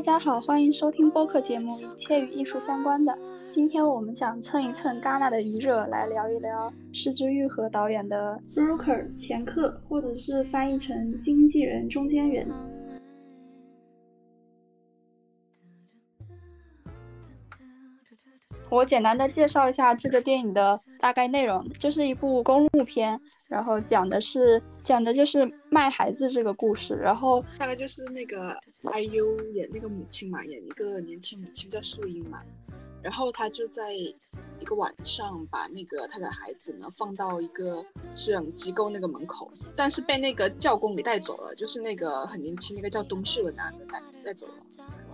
大家好，欢迎收听播客节目《一切与艺术相关的》。今天我们想蹭一蹭戛纳的余热，来聊一聊失之愈合导演的 broker 前客，或者是翻译成经纪人、中间人。我简单的介绍一下这个电影的大概内容，这是一部公路片，然后讲的是讲的就是卖孩子这个故事，然后大概就是那个 IU 演那个母亲嘛，演一个年轻母亲叫素英嘛，然后她就在一个晚上把那个她的孩子呢放到一个摄养机构那个门口，但是被那个教工给带走了，就是那个很年轻那个叫东秀的男的带带走了，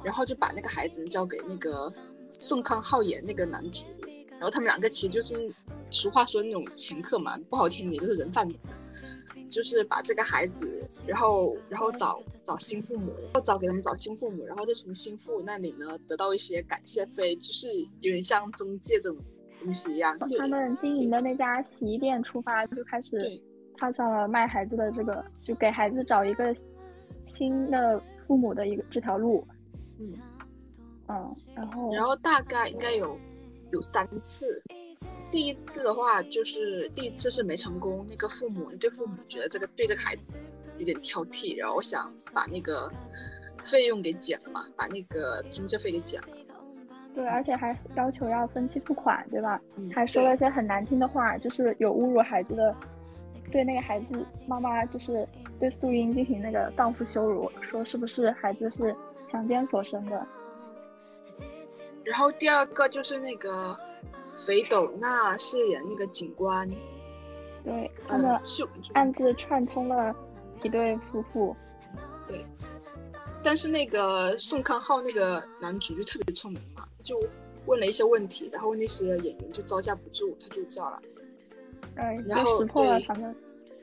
然后就把那个孩子交给那个。宋康昊演那个男主，然后他们两个其实就是俗话说那种前客嘛，不好听点就是人贩子，就是把这个孩子，然后然后找找新父母，然后找给他们找新父母，然后再从新父那里呢得到一些感谢费，就是有点像中介这种东西一样。他们经营的那家洗衣店出发，就开始踏上了卖孩子的这个，就给孩子找一个新的父母的一个这条路。嗯。嗯，然后然后大概应该有有三次，第一次的话就是第一次是没成功，那个父母那对父母觉得这个对这个孩子有点挑剔，然后想把那个费用给减了嘛，把那个中介费给减了。对，而且还要求要分期付款，对吧？还说了一些很难听的话，就是有侮辱孩子的，对那个孩子妈妈就是对素英进行那个荡妇羞辱，说是不是孩子是强奸所生的。然后第二个就是那个肥斗娜饰演那个警官，对，他们暗自串通了一对夫妇，对。但是那个宋康昊那个男主就特别聪明嘛，就问了一些问题，然后那些演员就招架不住，他就叫了，嗯，然后识破了他们。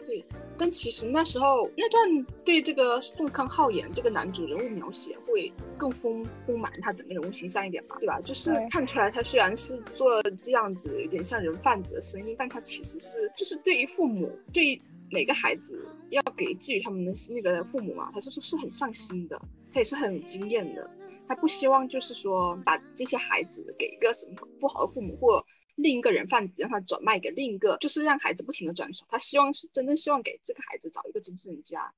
对，但其实那时候那段对这个宋康昊演这个男主人物描写会更丰丰满他整个人物形象一点吧，对吧？就是看出来他虽然是做这样子有点像人贩子的生意，但他其实是就是对于父母，对于每个孩子要给寄予他们的那个父母嘛，他是说是很上心的，他也是很有经验的，他不希望就是说把这些孩子给一个什么不好的父母或。另一个人贩子让他转卖给另一个，就是让孩子不停的转手。他希望是真正希望给这个孩子找一个真正的家，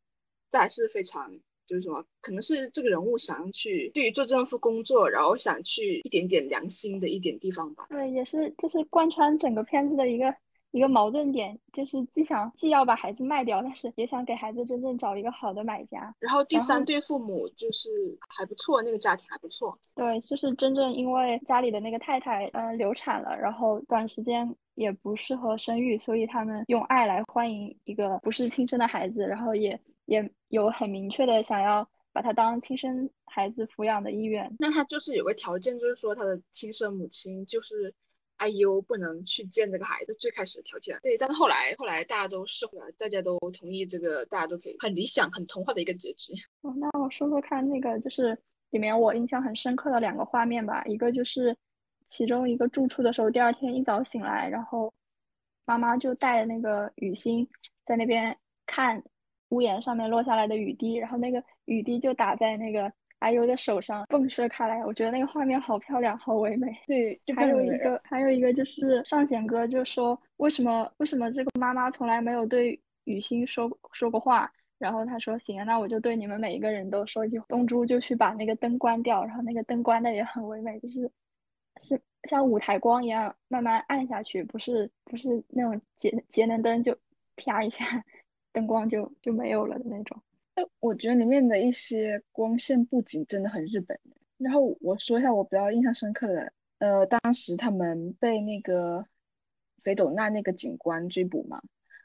这还是非常就是什么，可能是这个人物想要去对于做这份工作，然后想去一点点良心的一点地方吧。对，也是就是贯穿整个片子的一个。一个矛盾点就是既想既要把孩子卖掉，但是也想给孩子真正找一个好的买家。然后第三对父母就是还不错，那个家庭还不错。对，就是真正因为家里的那个太太嗯流产了，然后短时间也不适合生育，所以他们用爱来欢迎一个不是亲生的孩子，然后也也有很明确的想要把他当亲生孩子抚养的意愿。那他就是有个条件，就是说他的亲生母亲就是。IU 不能去见这个孩子，最开始的条件。对，但是后来后来大家都释怀了，大家都同意这个，大家都可以很理想、很童话的一个结局。哦，那我说说看，那个就是里面我印象很深刻的两个画面吧。一个就是其中一个住处的时候，第二天一早醒来，然后妈妈就带着那个雨欣在那边看屋檐上面落下来的雨滴，然后那个雨滴就打在那个。还有的手上迸射开来，我觉得那个画面好漂亮，好唯美。对，还有一个，还有一个就是尚贤哥就说，为什么为什么这个妈妈从来没有对雨欣说说过话？然后他说，行，那我就对你们每一个人都说一句。东珠就去把那个灯关掉，然后那个灯关的也很唯美，就是是像舞台光一样慢慢暗下去，不是不是那种节节能灯就啪一下 灯光就就没有了的那种。我觉得里面的一些光线布景真的很日本。然后我说一下我比较印象深刻的，呃，当时他们被那个肥斗娜那个警官追捕嘛，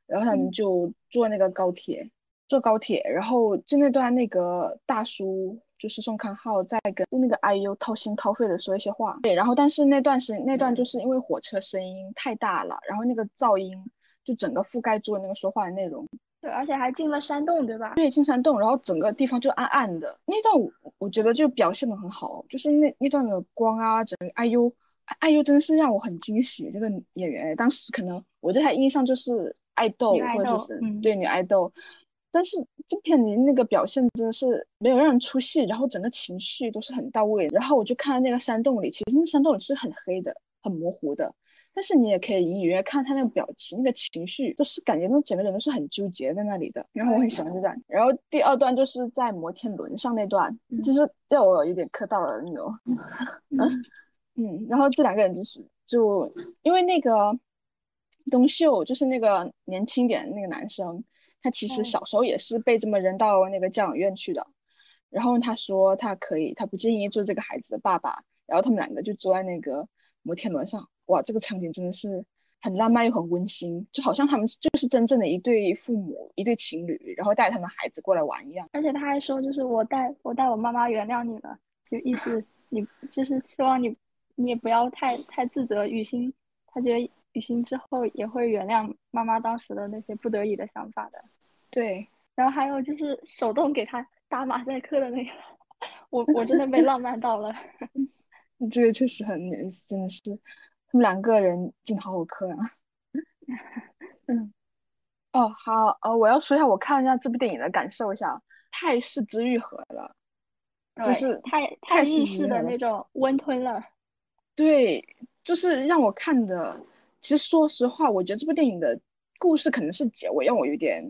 然后他们就坐那个高铁，坐高铁，然后就那段那个大叔就是宋康昊在跟那个 IU 掏心掏肺的说一些话，对，然后但是那段时那段就是因为火车声音太大了，然后那个噪音就整个覆盖住了那个说话的内容。对，而且还进了山洞，对吧？对，进山洞，然后整个地方就暗暗的。那段我我觉得就表现的很好，就是那那段的光啊，整个哎呦哎呦真的是让我很惊喜。这个演员当时可能我对他印象就是爱豆，或者是对女爱豆，但是这片里那个表现真的是没有让人出戏，然后整个情绪都是很到位。然后我就看到那个山洞里，其实那山洞里是很黑的、很模糊的，但是你也可以隐隐约约看他那个表情、那个情绪，就是感觉那整个人都是很纠结在那里的。然后我很喜欢这段。然后第二段就是在摩天轮上那段，就是让我有点磕到了那种。嗯，然后这两个人就是就因为那个东秀，就是那个年轻点那个男生。他其实小时候也是被这么扔到那个教养院去的，然后他说他可以，他不介意做这个孩子的爸爸，然后他们两个就坐在那个摩天轮上，哇，这个场景真的是很浪漫又很温馨，就好像他们就是真正的一对父母，一对情侣，然后带他们孩子过来玩一样。而且他还说，就是我带我带我妈妈原谅你了，就意思 你就是希望你你也不要太太自责。雨欣他觉得。雨欣之后也会原谅妈妈当时的那些不得已的想法的，对。然后还有就是手动给他打马赛克的那个，我我真的被浪漫到了。这个确实很，真的是他们两个人进好好磕啊。嗯。哦，好，呃，我要说一下我看一下这部电影的感受一下，太式之愈合了，就是太太日式的那种温吞了。对，就是让我看的。其实说实话，我觉得这部电影的故事可能是结尾让我有点，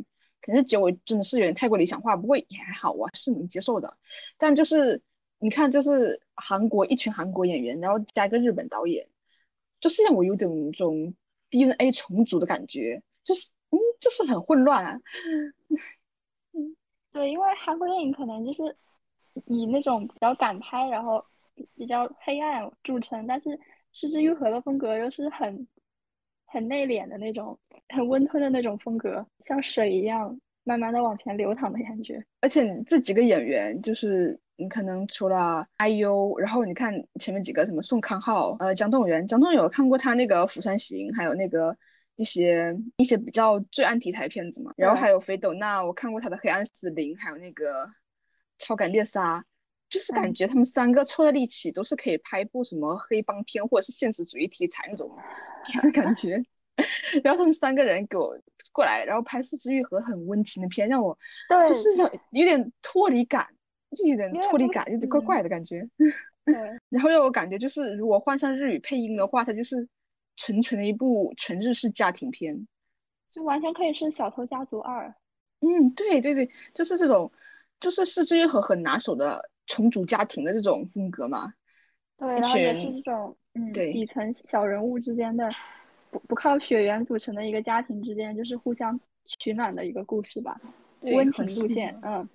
可能是结尾真的是有点太过理想化。不过也还好，我是能接受的。但就是你看，就是韩国一群韩国演员，然后加一个日本导演，就是让我有点那种 DNA 重组的感觉，就是嗯，就是很混乱啊。嗯，对，因为韩国电影可能就是以那种比较敢拍，然后比较黑暗著称，但是失之愈合的风格又是很。很内敛的那种，很温吞的那种风格，像水一样慢慢的往前流淌的感觉。而且这几个演员，就是你可能除了 IU，然后你看前面几个什么宋康昊、呃姜栋元，姜栋元有看过他那个《釜山行》，还有那个一些一些比较罪案题材片子嘛。然后还有裴斗娜，我看过他的《黑暗森林》，还有那个《超感猎杀》，就是感觉他们三个凑在一起都是可以拍部什么黑帮片或者是现实主义题材那种。片的感觉，然后他们三个人给我过来，然后拍《四肢愈合》很温情的片，让我对，就是有有点脱离感，就有点脱离感，有点怪怪的感觉。对，然后让我感觉就是，如果换上日语配音的话，它就是纯纯的一部纯日式家庭片，就完全可以是《小偷家族二》。嗯，对对对，就是这种，就是《是之愈合》很拿手的重组家庭的这种风格嘛。对，然后也是这种。嗯，对，底层小人物之间的不不靠血缘组成的一个家庭之间，就是互相取暖的一个故事吧，温情路线。嗯，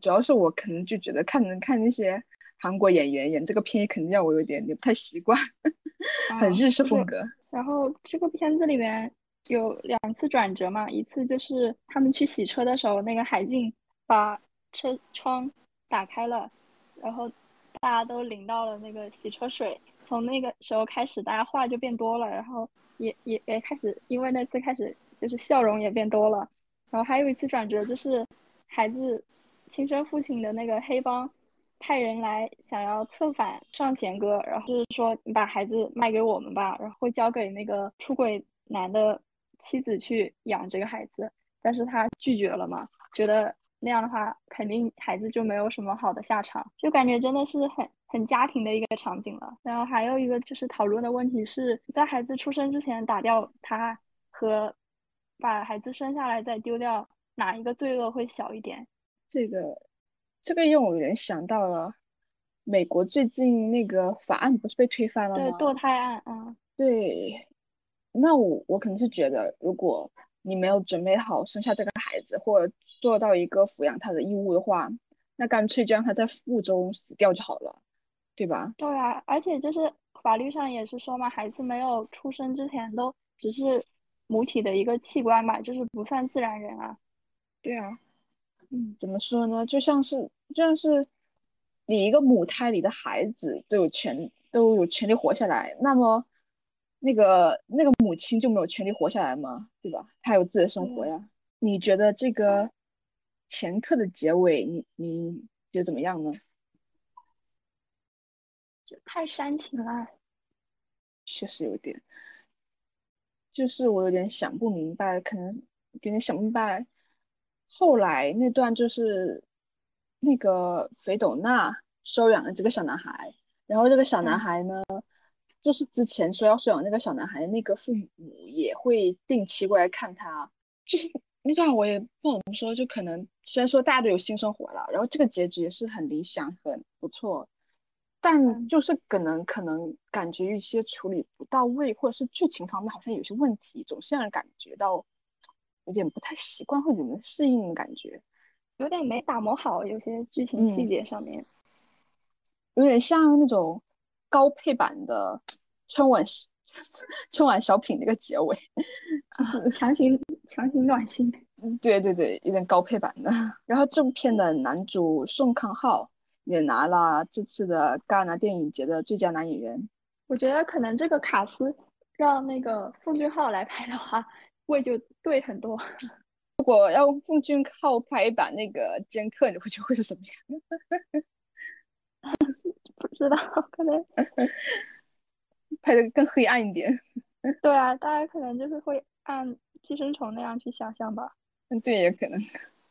主要是我可能就觉得看看那些韩国演员演这个片，肯定让我有点点不太习惯，很日式风格。然后这个片子里面有两次转折嘛，一次就是他们去洗车的时候，那个海静把车窗打开了，然后。大家都淋到了那个洗车水，从那个时候开始，大家话就变多了，然后也也也开始，因为那次开始就是笑容也变多了，然后还有一次转折就是孩子亲生父亲的那个黑帮派人来想要策反尚贤哥，然后就是说你把孩子卖给我们吧，然后会交给那个出轨男的妻子去养这个孩子，但是他拒绝了嘛，觉得。那样的话，肯定孩子就没有什么好的下场，就感觉真的是很很家庭的一个场景了。然后还有一个就是讨论的问题是在孩子出生之前打掉他和把孩子生下来再丢掉，哪一个罪恶会小一点？这个这个让我有点想到了美国最近那个法案不是被推翻了吗？对，堕胎案，啊，对。那我我可能是觉得，如果你没有准备好生下这个孩子，或者做到一个抚养他的义务的话，那干脆就让他在腹中死掉就好了，对吧？对啊，而且就是法律上也是说嘛，孩子没有出生之前都只是母体的一个器官嘛，就是不算自然人啊。对啊，嗯，怎么说呢？就像是就像是你一个母胎里的孩子都有权都有权利活下来，那么那个那个母亲就没有权利活下来吗？对吧？她有自己的生活呀。你觉得这个？前课的结尾，你你觉得怎么样呢？就太煽情了，确实有点，就是我有点想不明白，可能有点想不明白，后来那段就是那个肥斗娜收养了这个小男孩，然后这个小男孩呢，就是之前说要收养那个小男孩的那个父母也会定期过来看他，就是那段我也不知道怎么说，就可能虽然说大家都有新生活了，然后这个结局也是很理想、很不错，但就是可能可能感觉一些处理不到位，或者是剧情方面好像有些问题，总是让人感觉到。有点不太习惯或者能适应的感觉，有点没打磨好，有些剧情细节上面，有点像那种高配版的春晚 春晚小品那个结尾，就是强行强行暖心。嗯，对对对，有点高配版的。然后这部片的男主宋康昊也拿了这次的戛纳电影节的最佳男演员。我觉得可能这个卡斯让那个奉俊昊来拍的话。味就对很多。如果要奉俊昊拍一版那个《剑客》，你会觉得会是什么样？不知道，可能 拍的更黑暗一点。对啊，大家可能就是会按《寄生虫》那样去想象吧。嗯，对，也可能。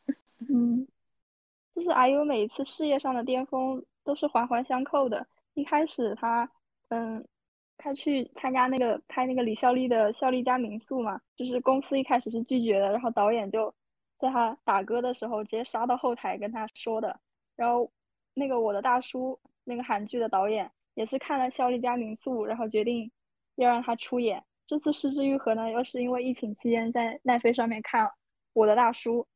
嗯，就是阿 U 每一次事业上的巅峰都是环环相扣的。一开始他，嗯。他去参加那个拍那个李孝利的《孝利家民宿》嘛，就是公司一开始是拒绝的，然后导演就在他打歌的时候直接杀到后台跟他说的。然后那个我的大叔那个韩剧的导演也是看了《孝利家民宿》，然后决定要让他出演。这次失之愈合呢，又是因为疫情期间在奈飞上面看我的大叔，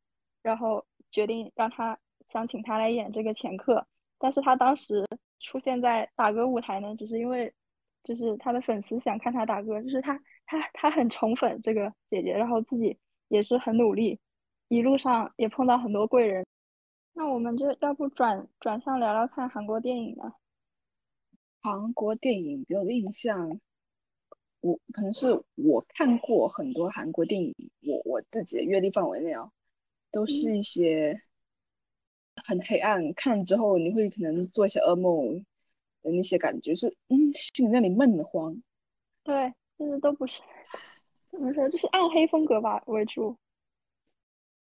然后决定让他想请他来演这个前客。但是他当时出现在打歌舞台呢，只是因为。就是他的粉丝想看他打歌，就是他他他很宠粉这个姐姐，然后自己也是很努力，一路上也碰到很多贵人。那我们就要不转转向聊聊看韩国电影呢？韩国电影给我的印象，我可能是我看过很多韩国电影，我我自己的阅历范围内啊，都是一些很黑暗，看了之后你会可能做一些噩梦。那些感觉是，嗯，心里那里闷得慌。对，就是都不是，怎么说，就是暗黑风格吧为主。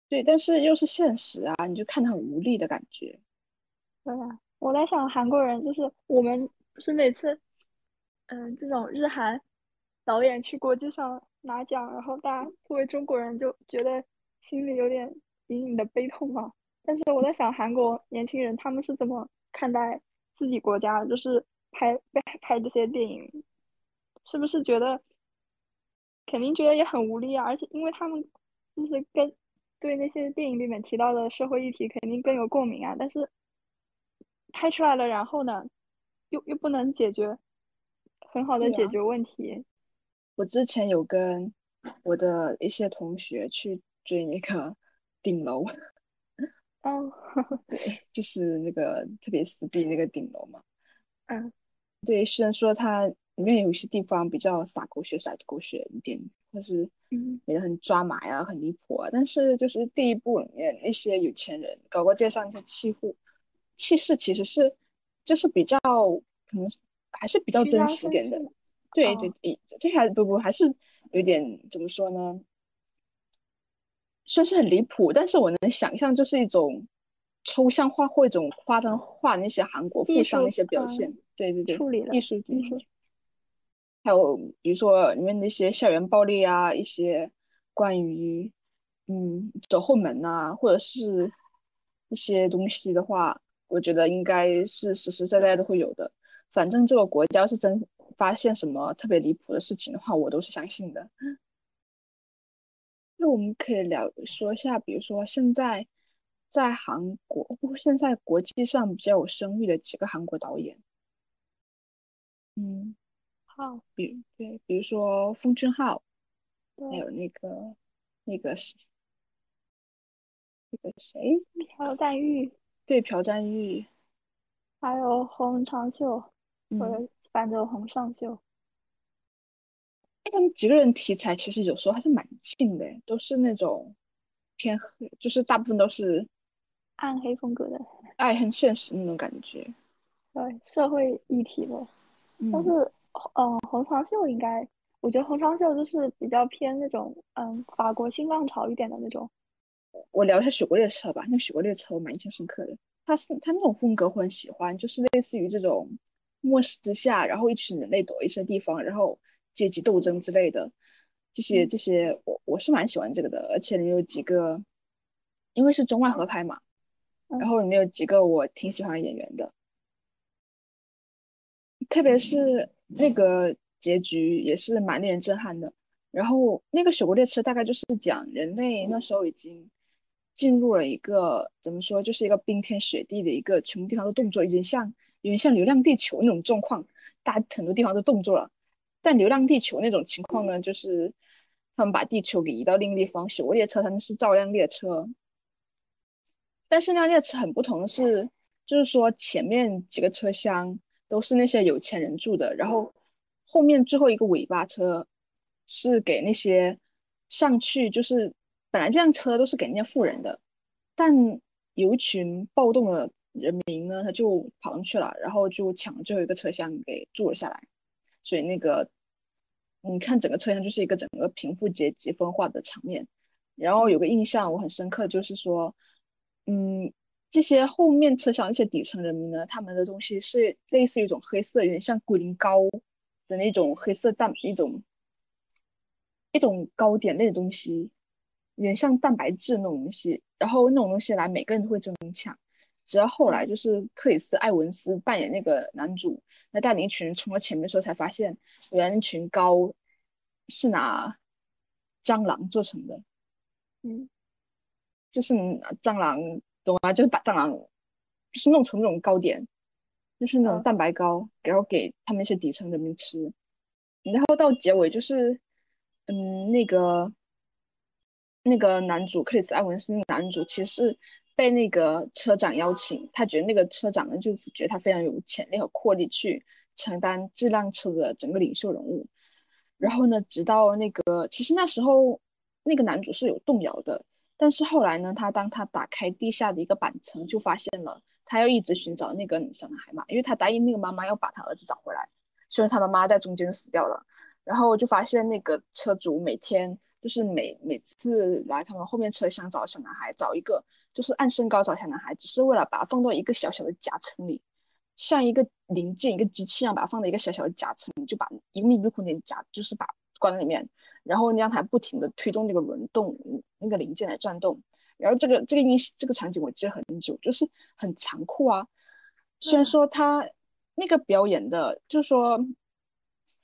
对，但是又是现实啊，你就看得很无力的感觉。对啊，我在想韩国人，就是我们不是每次，嗯，这种日韩导演去国际上拿奖，然后大家作为中国人就觉得心里有点隐隐的悲痛嘛。但是我在想，韩国年轻人他们是怎么看待？自己国家就是拍拍拍这些电影，是不是觉得肯定觉得也很无力啊？而且因为他们就是跟对那些电影里面提到的社会议题肯定更有共鸣啊。但是拍出来了，然后呢，又又不能解决很好的解决问题。我之前有跟我的一些同学去追那个 顶楼。哦，对，就是那个特别撕逼那个顶楼嘛。嗯，对，虽然说它里面有一些地方比较洒狗血、洒狗血一点，或是也很抓马呀、很离谱啊，但是就是第一部里面那些有钱人搞过介绍那些气户气势，其实是就是比较可能还是比较真实点的。对对对，这还不不还是有点怎么说呢？虽然是很离谱，但是我能想象，就是一种抽象化或一种夸张化那些韩国富商那些表现。对对对，艺术艺术。还有比如说里面那些校园暴力啊，一些关于嗯走后门啊，或者是一些东西的话，我觉得应该是实实在在都会有的。反正这个国家是真发现什么特别离谱的事情的话，我都是相信的。那我们可以聊说一下，比如说现在在韩国，现在国际上比较有声誉的几个韩国导演。嗯，好，比对，比如说奉俊昊，还有那个那个是那个谁，朴赞玉，对，朴赞玉，还有洪长秀，或者反正洪尚秀。他们几个人题材其实有时候还是蛮近的，都是那种偏黑，就是大部分都是暗黑风格的，爱恨现实那种感觉。对，社会议题的。但是，嗯，红长袖应该，我觉得红长袖就是比较偏那种，嗯，法国新浪潮一点的那种。我聊一下《雪国列车》吧。那《雪国列车》我蛮印象深刻的，他是他那种风格我很喜欢，就是类似于这种末世之下，然后一群人类躲一些地方，然后阶级斗争之类的这些这些，我我是蛮喜欢这个的。而且里面有几个，因为是中外合拍嘛，然后里面有几个我挺喜欢演员的，特别是那个结局也是蛮令人震撼的。然后那个《雪国列车》大概就是讲人类那时候已经进入了一个怎么说，就是一个冰天雪地的一个全部地方都动作，已经像有点像《流浪地球》那种状况，大很多地方都动作了。但《流浪地球》那种情况呢，就是他们把地球给移到另一地方，《雪国列车》他们是造辆列车，但是那辆列车很不同的是，就是说前面几个车厢都是那些有钱人住的，然后后面最后一个尾巴车。是给那些上去，就是本来这辆车都是给那些富人的，但有一群暴动的人民呢，他就跑上去了，然后就抢最后一个车厢给住了下来。所以那个你看整个车厢就是一个整个贫富阶级分化的场面。然后有个印象我很深刻，就是说，嗯，这些后面车厢那些底层人民呢，他们的东西是类似于一种黑色，有点像龟苓膏的那种黑色蛋一种。一种糕点类的东西，有点像蛋白质那种东西，然后那种东西来，每个人都会争抢。直到后来，就是克里斯·艾文斯扮演那个男主，那带领一群人冲到前面的时候，才发现原来那群高是拿蟑螂做成的。嗯，就是蟑螂，懂吗？就是把蟑螂，就是弄成那种糕点，就是那种蛋白糕，然后给他们一些底层人民吃。然后到结尾就是。嗯，那个那个男主克里斯·埃文斯，男主其实是被那个车长邀请，他觉得那个车长呢，就觉得他非常有潜力和魄力去承担这辆车的整个领袖人物。然后呢，直到那个，其实那时候那个男主是有动摇的，但是后来呢，他当他打开地下的一个板层，就发现了他要一直寻找那个小男孩嘛，因为他答应那个妈妈要把他儿子找回来，虽然他妈妈在中间死掉了。然后就发现那个车主每天就是每每次来他们后面车厢找小男孩，找一个就是按身高找小男孩，只是为了把他放到一个小小的夹层里，像一个零件一个机器一样，把它放在一个小小的夹层里，就把一个密闭空间夹，就是把关在里面，然后让它不停的推动那个轮动那个零件来转动。然后这个这个音这个场景我记得很久，就是很残酷啊。虽然说他那个表演的，就是说。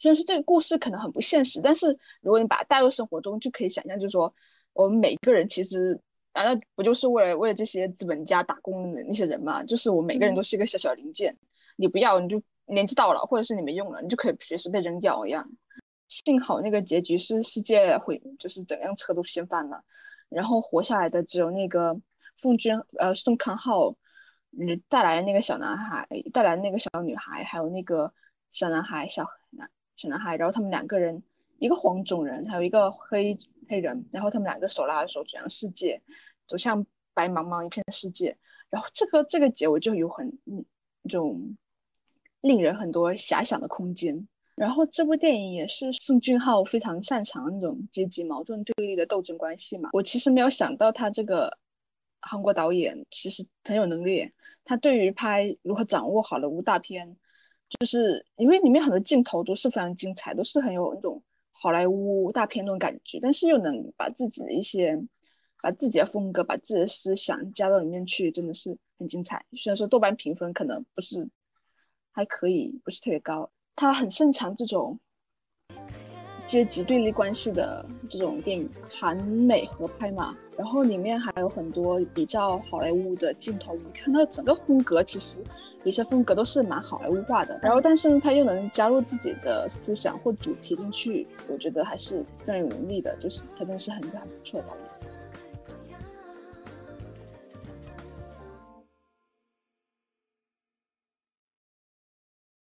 虽然说这个故事可能很不现实，但是如果你把它带入生活中，就可以想象，就是说我们每个人其实难道不就是为了为了这些资本家打工的那些人吗？就是我每个人都是一个小小零件，你不要你就年纪到了，或者是你没用了，你就可以随时被扔掉一样。幸好那个结局是世界毁，就是整辆车都掀翻了，然后活下来的只有那个奉俊呃宋康昊嗯带来那个小男孩，带来那个小女孩，还有那个小男孩小男。小男孩，然后他们两个人，一个黄种人，还有一个黑黑人，然后他们两个手拉着手走向世界，走向白茫茫一片世界。然后这个这个结尾就有很一种令人很多遐想的空间。然后这部电影也是宋俊浩非常擅长那种阶级矛盾对立的斗争关系嘛。我其实没有想到他这个韩国导演其实很有能力，他对于拍如何掌握好莱坞大片。就是因为里面很多镜头都是非常精彩，都是很有那种好莱坞大片那种感觉，但是又能把自己的一些、把自己的风格、把自己的思想加到里面去，真的是很精彩。虽然说豆瓣评分可能不是还可以，不是特别高，他很擅长这种。阶级对立关系的这种电影，韩美合拍嘛，然后里面还有很多比较好莱坞的镜头，你看到整个风格其实有些风格都是蛮好莱坞化的，然后但是呢，他又能加入自己的思想或主题进去，我觉得还是非常有能力的，就是他真的是很很不错的。